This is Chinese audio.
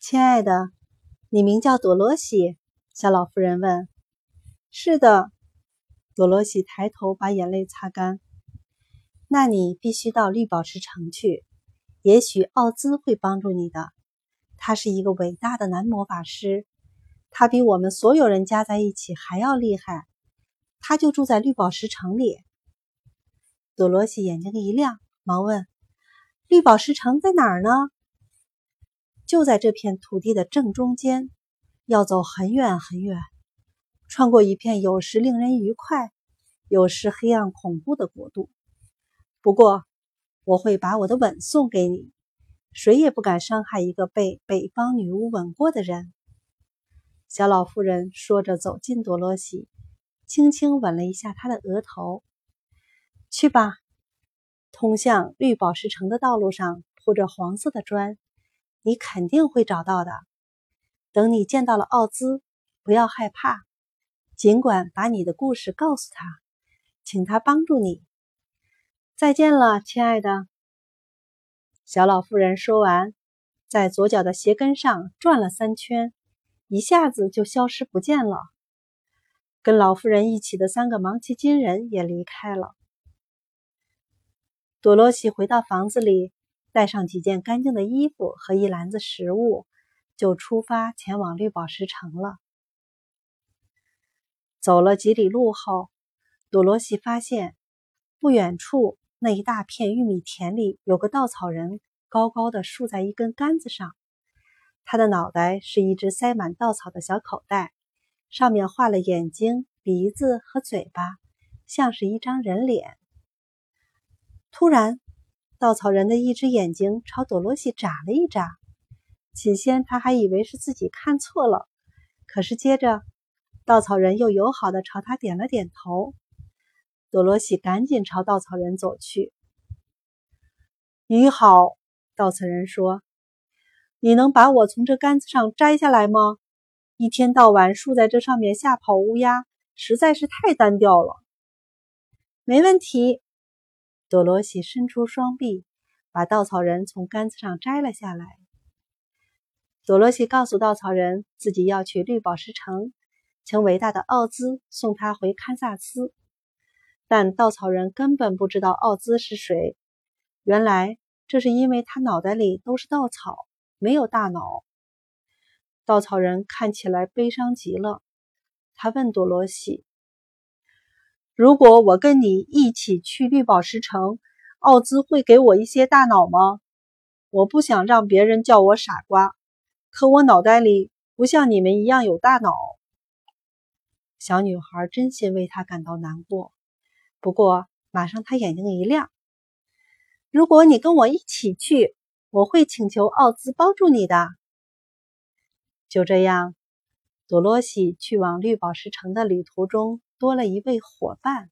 亲爱的，你名叫朵罗西？小老妇人问。是的，朵罗西抬头把眼泪擦干。那你必须到绿宝石城去，也许奥兹会帮助你的。他是一个伟大的男魔法师，他比我们所有人加在一起还要厉害。他就住在绿宝石城里。朵罗西眼睛一亮，忙问：“绿宝石城在哪儿呢？”就在这片土地的正中间，要走很远很远，穿过一片有时令人愉快，有时黑暗恐怖的国度。不过，我会把我的吻送给你，谁也不敢伤害一个被北方女巫吻过的人。小老妇人说着，走近多罗西，轻轻吻了一下她的额头。去吧，通向绿宝石城的道路上铺着黄色的砖。你肯定会找到的。等你见到了奥兹，不要害怕，尽管把你的故事告诉他，请他帮助你。再见了，亲爱的。小老妇人说完，在左脚的鞋跟上转了三圈，一下子就消失不见了。跟老妇人一起的三个芒奇金人也离开了。多罗西回到房子里。带上几件干净的衣服和一篮子食物，就出发前往绿宝石城了。走了几里路后，朵罗西发现不远处那一大片玉米田里有个稻草人，高高的竖在一根杆子上。他的脑袋是一只塞满稻草的小口袋，上面画了眼睛、鼻子和嘴巴，像是一张人脸。突然，稻草人的一只眼睛朝朵罗西眨了一眨，起先他还以为是自己看错了，可是接着，稻草人又友好的朝他点了点头。朵罗西赶紧朝稻草人走去。“你好。”稻草人说，“你能把我从这杆子上摘下来吗？一天到晚竖在这上面吓跑乌鸦，实在是太单调了。”“没问题。”多罗西伸出双臂，把稻草人从杆子上摘了下来。多罗西告诉稻草人，自己要去绿宝石城，请伟大的奥兹送他回堪萨斯。但稻草人根本不知道奥兹是谁。原来这是因为他脑袋里都是稻草，没有大脑。稻草人看起来悲伤极了。他问多罗西。如果我跟你一起去绿宝石城，奥兹会给我一些大脑吗？我不想让别人叫我傻瓜，可我脑袋里不像你们一样有大脑。小女孩真心为他感到难过，不过马上她眼睛一亮。如果你跟我一起去，我会请求奥兹帮助你的。就这样，多罗西去往绿宝石城的旅途中。多了一位伙伴。